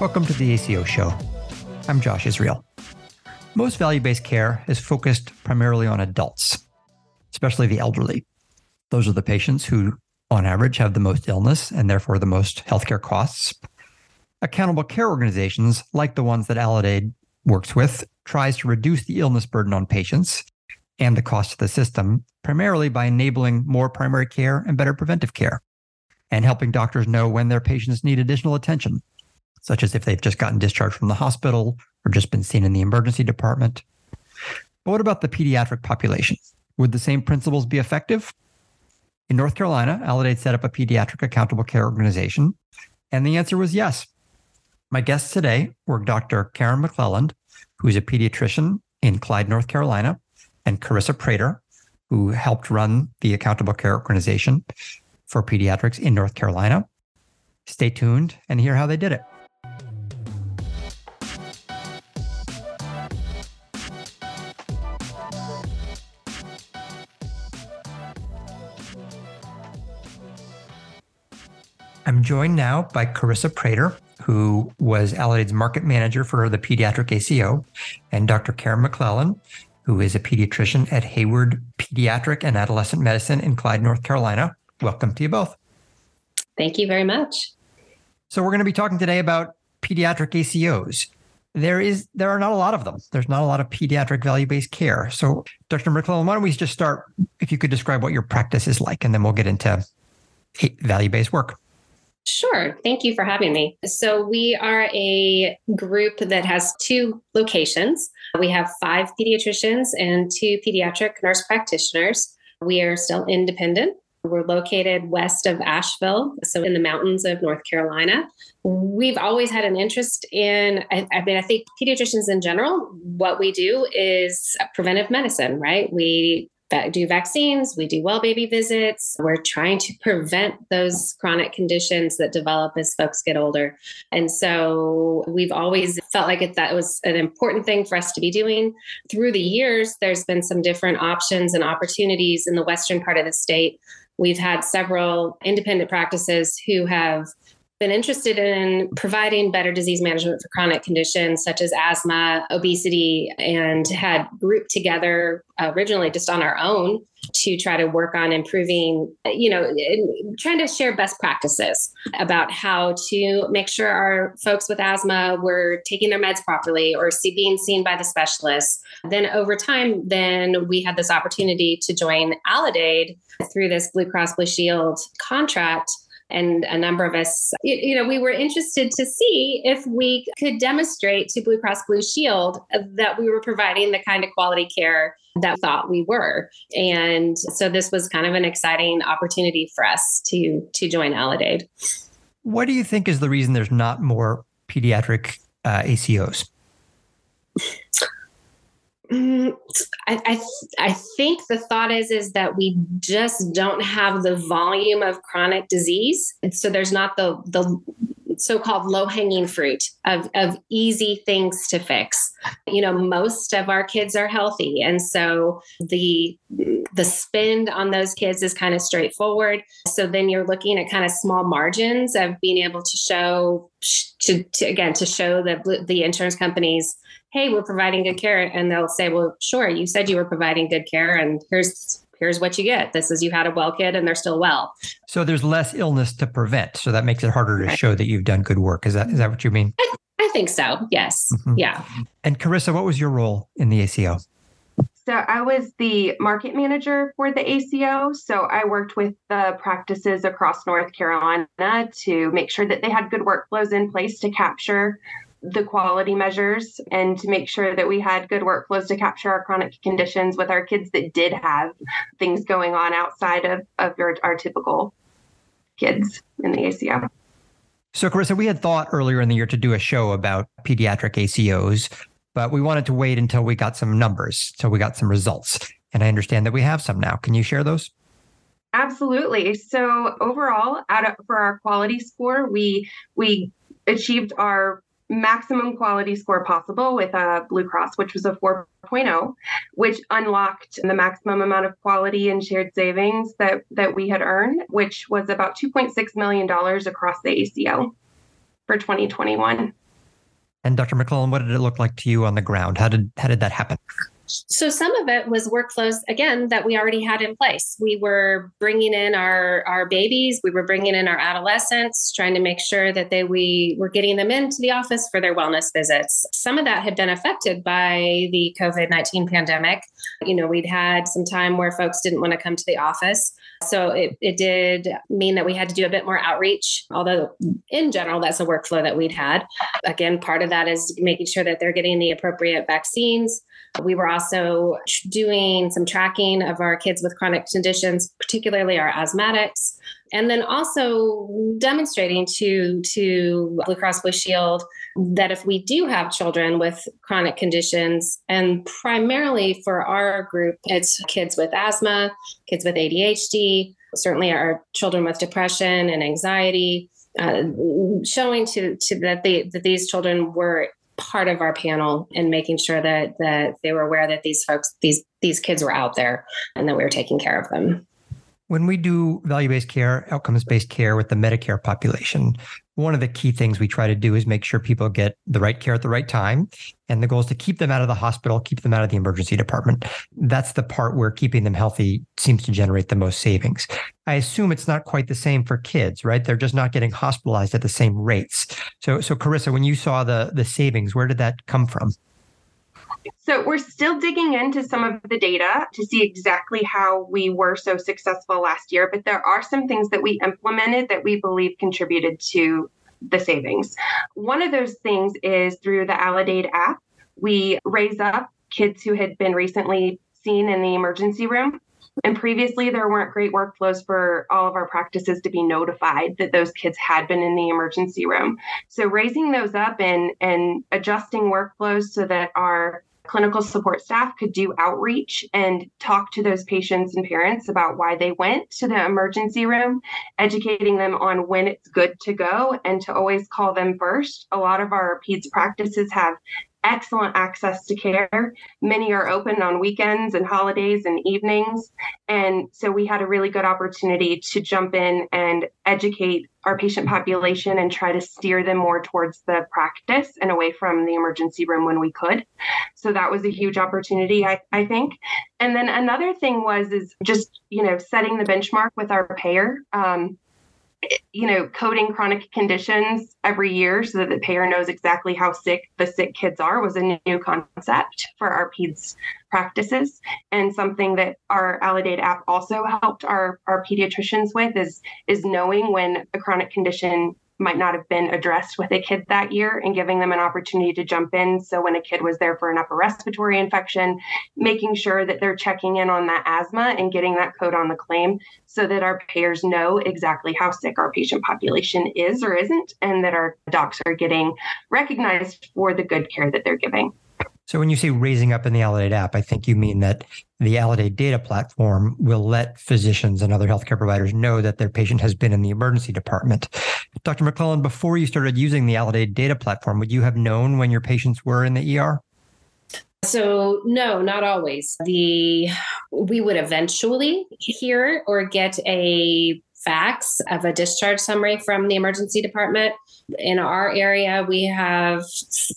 Welcome to the ACO Show. I'm Josh Israel. Most value based care is focused primarily on adults, especially the elderly. Those are the patients who, on average, have the most illness and therefore the most healthcare costs. Accountable care organizations, like the ones that Aledade works with, tries to reduce the illness burden on patients and the cost of the system, primarily by enabling more primary care and better preventive care, and helping doctors know when their patients need additional attention, such as if they've just gotten discharged from the hospital or just been seen in the emergency department. But what about the pediatric population? Would the same principles be effective? In North Carolina, Aledade set up a pediatric accountable care organization, and the answer was yes. My guests today were Dr. Karin McLelland, who is a pediatrician in Clyde, North Carolina, and Carissa Praytor, who helped run the accountable care organization for pediatrics in North Carolina. Stay tuned and hear how they did it. I'm joined now by Carissa Praytor, who was Aledade's market manager for the pediatric ACO, and Dr. Karin McLelland, who is a pediatrician at Haywood Pediatric and Adolescent Medicine in Clyde, North Carolina. Welcome to you both. Thank you very much. So we're going to be talking today about pediatric ACOs. There is there are not a lot of them. There's not a lot of pediatric value-based care. So Dr. McClellan, why don't we just start if you could describe what your practice is like and then we'll get into value-based work. Sure. Thank you for having me. So, we are a group that has two locations. We have five pediatricians and two pediatric nurse practitioners. We are still independent. We're located west of Asheville, so in the mountains of North Carolina. We've always had an interest in, I, I mean, I think pediatricians in general, what we do is preventive medicine, right? We do vaccines, we do well baby visits. We're trying to prevent those chronic conditions that develop as folks get older. And so we've always felt like it, that was an important thing for us to be doing. Through the years, there's been some different options and opportunities in the western part of the state. We've had several independent practices who have been interested in providing better disease management for chronic conditions such as asthma, obesity, and had grouped together originally just on our own to try to work on improving, you know, trying to share best practices about how to make sure our folks with asthma were taking their meds properly or see, being seen by the specialists. Then over time, then we had this opportunity to join Aledade through this Blue Cross Blue Shield contract and a number of us, you, know, we were interested to see if we could demonstrate to Blue Cross Blue Shield that we were providing the kind of quality care that we thought we were. And so this was kind of an exciting opportunity for us to to join Aledade. What do you think is the reason there's not more pediatric uh, ACOs? Mm, I, I, I think the thought is is that we just don't have the volume of chronic disease, and so there's not the the so-called low-hanging fruit of, of easy things to fix. You know, most of our kids are healthy, and so the the spend on those kids is kind of straightforward. So then you're looking at kind of small margins of being able to show to, to again to show the the insurance companies hey, we're providing good care. And they'll say, well, sure, you said you were providing good care, and here's here's what you get. This is you had a well kid and they're still well. So there's less illness to prevent. So that makes it harder to show that you've done good work. Is that is that what you mean? I, I think so. Yes. Mm-hmm. Yeah. And Carissa, what was your role in the ACO? So I was the market manager for the ACO. So I worked with the practices across North Carolina to make sure that they had good workflows in place to capture the quality measures and to make sure that we had good workflows to capture our chronic conditions with our kids that did have things going on outside of, of our, our typical kids in the ACO. So, Carissa, we had thought earlier in the year to do a show about pediatric ACOs, but we wanted to wait until we got some numbers, until we got some results. And I understand that we have some now. Can you share those? Absolutely. So overall, out of, for our quality score, we we achieved our maximum quality score possible with a Blue Cross, which was a 4.0, which unlocked the maximum amount of quality and shared savings that, that we had earned, which was about $2.6 million across the ACO for 2021. And Dr. McLelland, what did it look like to you on the ground? How did how did that happen? So some of it was workflows again that we already had in place. We were bringing in our our babies, we were bringing in our adolescents, trying to make sure that they we were getting them into the office for their wellness visits. Some of that had been affected by the COVID-19 pandemic. You know, we'd had some time where folks didn't want to come to the office. So it, it did mean that we had to do a bit more outreach, although in general, that's a workflow that we'd had. Again, part of that is making sure that they're getting the appropriate vaccines. We were also doing some tracking of our kids with chronic conditions, particularly our asthmatics, and then also demonstrating to to Blue Cross Blue Shield that if we do have children with chronic conditions, and primarily for our group, it's kids with asthma, kids with ADHD, certainly our children with depression and anxiety. Uh, showing to to that they that these children were part of our panel and making sure that that they were aware that these folks these these kids were out there and that we were taking care of them. When we do value based care, outcomes based care with the Medicare population, one of the key things we try to do is make sure people get the right care at the right time. And the goal is to keep them out of the hospital, keep them out of the emergency department. That's the part where keeping them healthy seems to generate the most savings. I assume it's not quite the same for kids, right? They're just not getting hospitalized at the same rates. So, so Carissa, when you saw the the savings, where did that come from? So we're still digging into some of the data to see exactly how we were so successful last year, but there are some things that we implemented that we believe contributed to the savings. One of those things is through the Aledade app. We raise up kids who had been recently seen in the emergency room. And previously, there weren't great workflows for all of our practices to be notified that those kids had been in the emergency room. So, raising those up and, and adjusting workflows so that our clinical support staff could do outreach and talk to those patients and parents about why they went to the emergency room, educating them on when it's good to go and to always call them first. A lot of our PEDS practices have excellent access to care. Many are open on weekends and holidays and evenings. And so we had a really good opportunity to jump in and educate our patient population and try to steer them more towards the practice and away from the emergency room when we could. So that was a huge opportunity, I, I think. And then another thing was is just, you know, setting the benchmark with our payer. Um, you know, coding chronic conditions every year so that the payer knows exactly how sick the sick kids are was a new concept for our PEDS practices. And something that our Aledade app also helped our, our pediatricians with is, is knowing when a chronic condition might not have been addressed with a kid that year and giving them an opportunity to jump in. So when a kid was there for an upper respiratory infection, making sure that they're checking in on that asthma and getting that code on the claim so that our payers know exactly how sick our patient population is or isn't, and that our docs are getting recognized for the good care that they're giving. So when you say raising up in the Aledade app, I think you mean that the Aledade data platform will let physicians and other healthcare providers know that their patient has been in the emergency department. Dr. McLelland, before you started using the Aledade data platform, would you have known when your patients were in the ER? So no, not always. The we would eventually hear or get a fax of a discharge summary from the emergency department. In our area, we have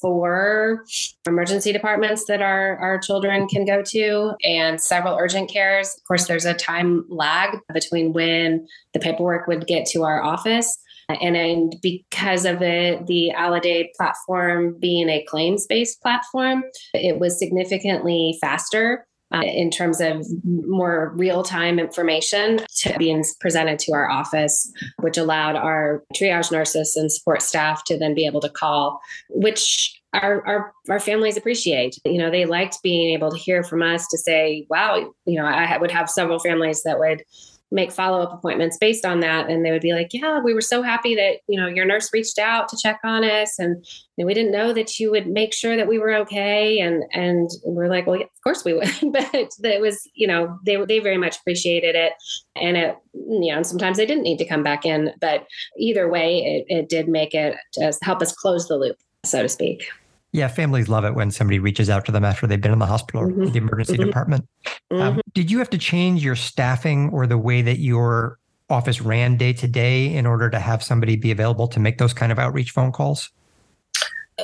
four emergency departments that our, our children can go to and several urgent cares. Of course, there's a time lag between when the paperwork would get to our office. And, and because of it, the Aledade platform being a claims based platform, it was significantly faster uh, in terms of more real time information to being presented to our office, which allowed our triage nurses and support staff to then be able to call, which our, our our families appreciate. You know, they liked being able to hear from us to say, "Wow," you know, I would have several families that would make follow-up appointments based on that. And they would be like yeah we were so happy that you know your nurse reached out to check on us and know, we didn't know that you would make sure that we were okay. And and we're like well yeah, of course we would. But it was you know they they very much appreciated it. And it you know sometimes they didn't need to come back in. But either way it, it did make it help us close the loop so to speak yeah, families love it when somebody reaches out to them after they've been in the hospital mm-hmm. or the emergency mm-hmm. department. Um, mm-hmm. Um, did you have to change your staffing or the way that your office ran day to day in order to have somebody be available to make those kind of outreach phone calls?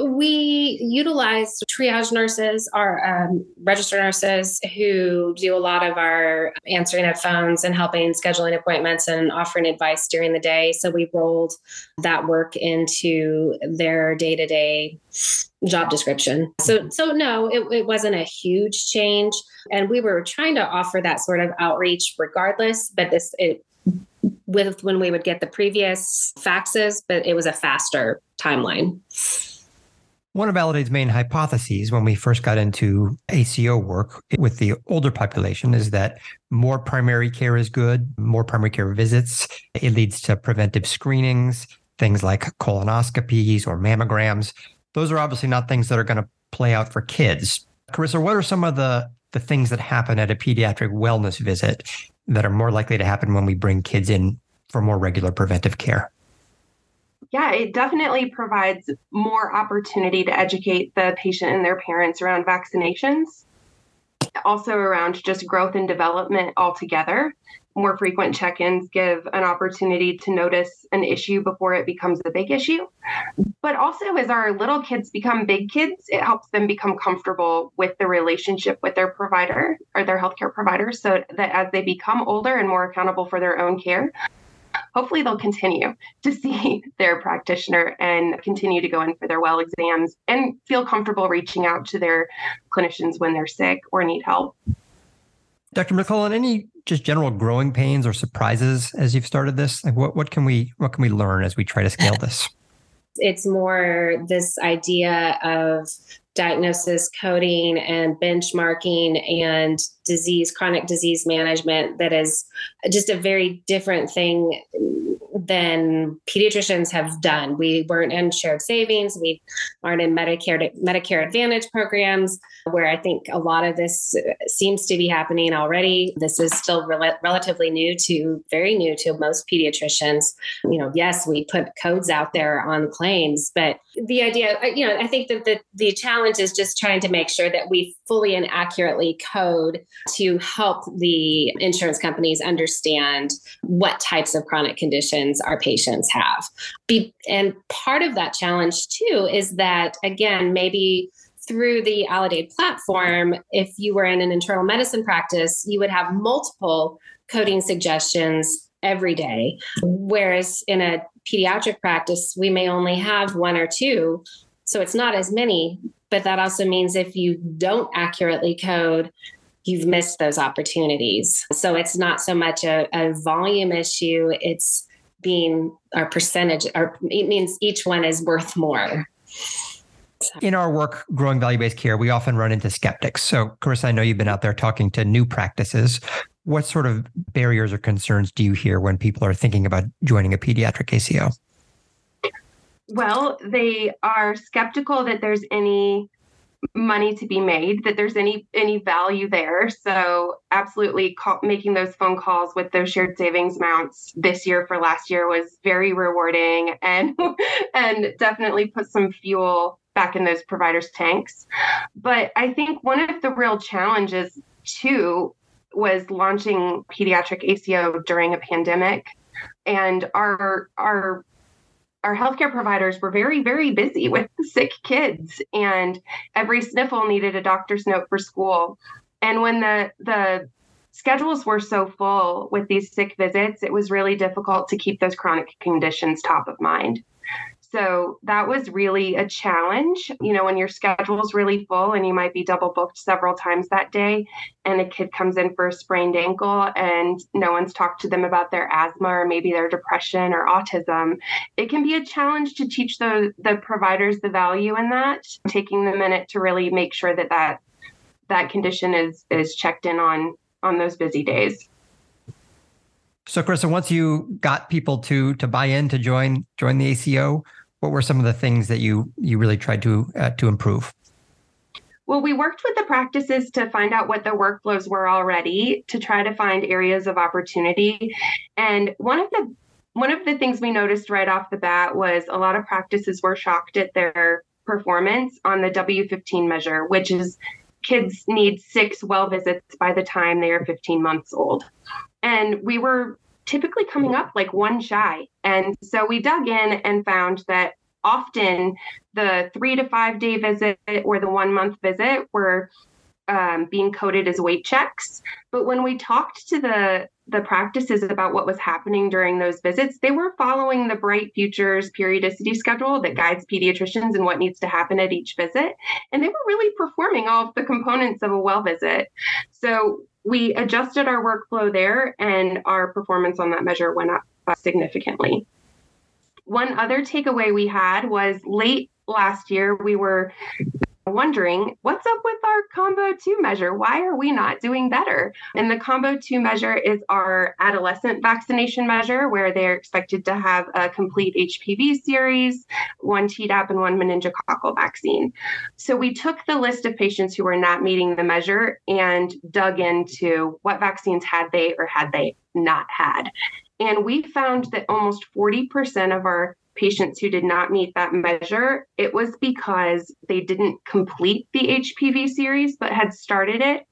We utilize triage nurses, our um, registered nurses who do a lot of our answering of phones and helping scheduling appointments and offering advice during the day. So we rolled that work into their day to day job description. So, so no, it, it wasn't a huge change, and we were trying to offer that sort of outreach regardless. But this, it with when we would get the previous faxes, but it was a faster timeline. One of Aledade's main hypotheses when we first got into ACO work with the older population is that more primary care is good, more primary care visits. It leads to preventive screenings, things like colonoscopies or mammograms. Those are obviously not things that are going to play out for kids. Carissa, what are some of the, the things that happen at a pediatric wellness visit that are more likely to happen when we bring kids in for more regular preventive care? Yeah, it definitely provides more opportunity to educate the patient and their parents around vaccinations, also around just growth and development altogether. More frequent check ins give an opportunity to notice an issue before it becomes a big issue. But also, as our little kids become big kids, it helps them become comfortable with the relationship with their provider or their healthcare provider so that as they become older and more accountable for their own care, hopefully they'll continue to see their practitioner and continue to go in for their well exams and feel comfortable reaching out to their clinicians when they're sick or need help. Dr. McLelland, any just general growing pains or surprises as you've started this? Like what, what can we what can we learn as we try to scale this? It's more this idea of diagnosis coding and benchmarking and disease chronic disease management that is just a very different thing than pediatricians have done. We weren't in shared savings. We aren't in Medicare Medicare Advantage programs, where I think a lot of this seems to be happening already. This is still rel- relatively new to very new to most pediatricians. You know, yes, we put codes out there on claims, but the idea, uh, you know, I think that the the challenge is just trying to make sure that we fully and accurately code to help the insurance companies understand what types of chronic conditions our patients have. Be, and part of that challenge too is that again, maybe through the Aledade platform, if you were in an internal medicine practice, you would have multiple coding suggestions every day. Whereas in a pediatric practice, we may only have one or two. So it's not as many, but that also means if you don't accurately code, you've missed those opportunities. So it's not so much a, a volume issue, it's being our percentage, or it means each one is worth more. In our work growing value based care, we often run into skeptics. So, Chris, I know you've been out there talking to new practices. What sort of barriers or concerns do you hear when people are thinking about joining a pediatric ACO? Well, they are skeptical that there's any money to be made that there's any any value there. So absolutely call, making those phone calls with those shared savings amounts this year for last year was very rewarding and and definitely put some fuel back in those providers tanks. But i think one of the real challenges too was launching pediatric aco during a pandemic. And our our our healthcare providers were very, very busy with sick kids, and every sniffle needed a doctor's note for school. And when the the schedules were so full with these sick visits, it was really difficult to keep those chronic conditions top of mind. So that was really a challenge. You know, when your schedule's really full and you might be double booked several times that day, and a kid comes in for a sprained ankle and no one's talked to them about their asthma or maybe their depression or autism, it can be a challenge to teach the, the providers the value in that, taking the minute to really make sure that that, that condition is, is checked in on on those busy days. So, Krista, once you got people to to buy in to join join the ACO, what were some of the things that you you really tried to uh, to improve? Well, we worked with the practices to find out what the workflows were already to try to find areas of opportunity. And one of the one of the things we noticed right off the bat was a lot of practices were shocked at their performance on the W15 measure, which is kids need six well visits by the time they are 15 months old. And we were typically coming up like one shy. And so we dug in and found that often the three to five day visit or the one month visit were um, being coded as weight checks. But when we talked to the the practices about what was happening during those visits, they were following the Bright Futures periodicity schedule that guides pediatricians and what needs to happen at each visit. And they were really performing all of the components of a well visit. So we adjusted our workflow there, and our performance on that measure went up significantly. One other takeaway we had was late last year, we were wondering what's up with our combo 2 measure? Why are we not doing better? And the combo 2 measure is our adolescent vaccination measure where they're expected to have a complete hpv series one tdap and one meningococcal vaccine. So we took the list of patients who were not meeting the measure and dug into what vaccines had they or had they not had. And we found that almost 40% of our patients who did not meet that measure, it was because they didn't complete the HPV series but had started it,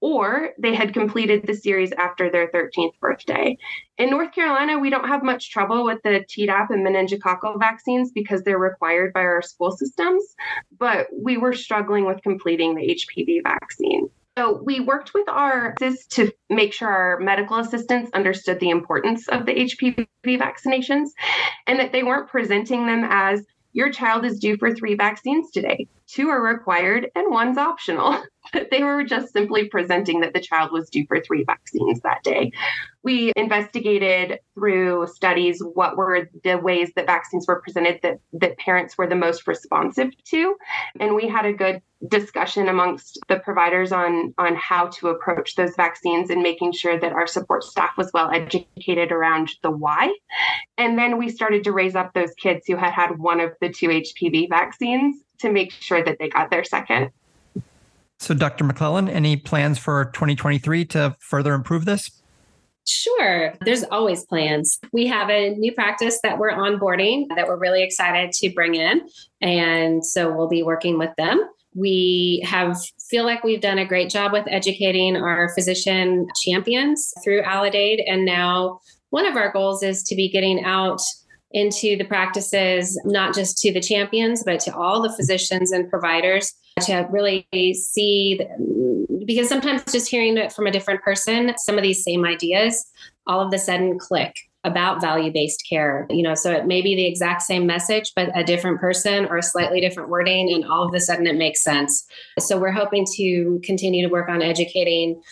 or they had completed the series after their 13th birthday. In North Carolina, we don't have much trouble with the Tdap and meningococcal vaccines because they're required by our school systems, but we were struggling with completing the HPV vaccine. So we worked with our to make sure our medical assistants understood the importance of the HPV vaccinations and that they weren't presenting them as your child is due for three vaccines today. Two are required and one's optional. they were just simply presenting that the child was due for three vaccines that day. We investigated through studies what were the ways that vaccines were presented that, that parents were the most responsive to. And we had a good discussion amongst the providers on, on how to approach those vaccines and making sure that our support staff was well educated around the why. And then we started to raise up those kids who had had one of the two HPV vaccines to make sure that they got their second. So, Dr. McLelland, any plans for 2023 to further improve this? Sure. There's always plans. We have a new practice that we're onboarding that we're really excited to bring in. And so we'll be working with them. We have feel like we've done a great job with educating our physician champions through Aledade. And now one of our goals is to be getting out into the practices, not just to the champions, but to all the physicians and providers to really see, because sometimes just hearing it from a different person, some of these same ideas all of a sudden click about value based care. You know, so it may be the exact same message, but a different person or a slightly different wording, and all of a sudden it makes sense. So we're hoping to continue to work on educating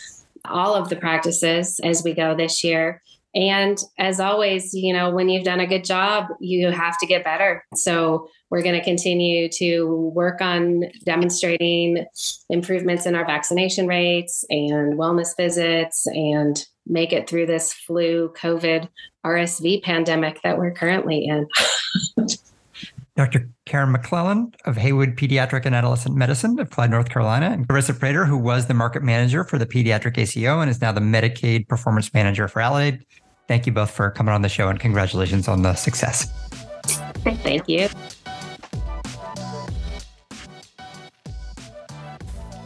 all of the practices as we go this year. And as always, you know, when you've done a good job, you have to get better. So we're going to continue to work on demonstrating improvements in our vaccination rates and wellness visits and make it through this flu, COVID, RSV pandemic that we're currently in. Dr. Karin McLelland of Haywood Pediatric and Adolescent Medicine of Clyde, North Carolina, and Carissa Praytor, who was the market manager for the pediatric ACO and is now the Medicaid performance manager for Aledade. Thank you both for coming on the show and congratulations on the success. Thank you.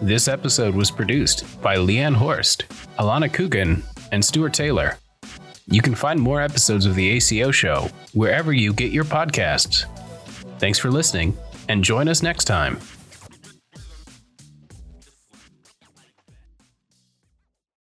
This episode was produced by Leanne Horst, Alana Coogan, and Stuart Taylor. You can find more episodes of The ACO Show wherever you get your podcasts. Thanks for listening, and join us next time.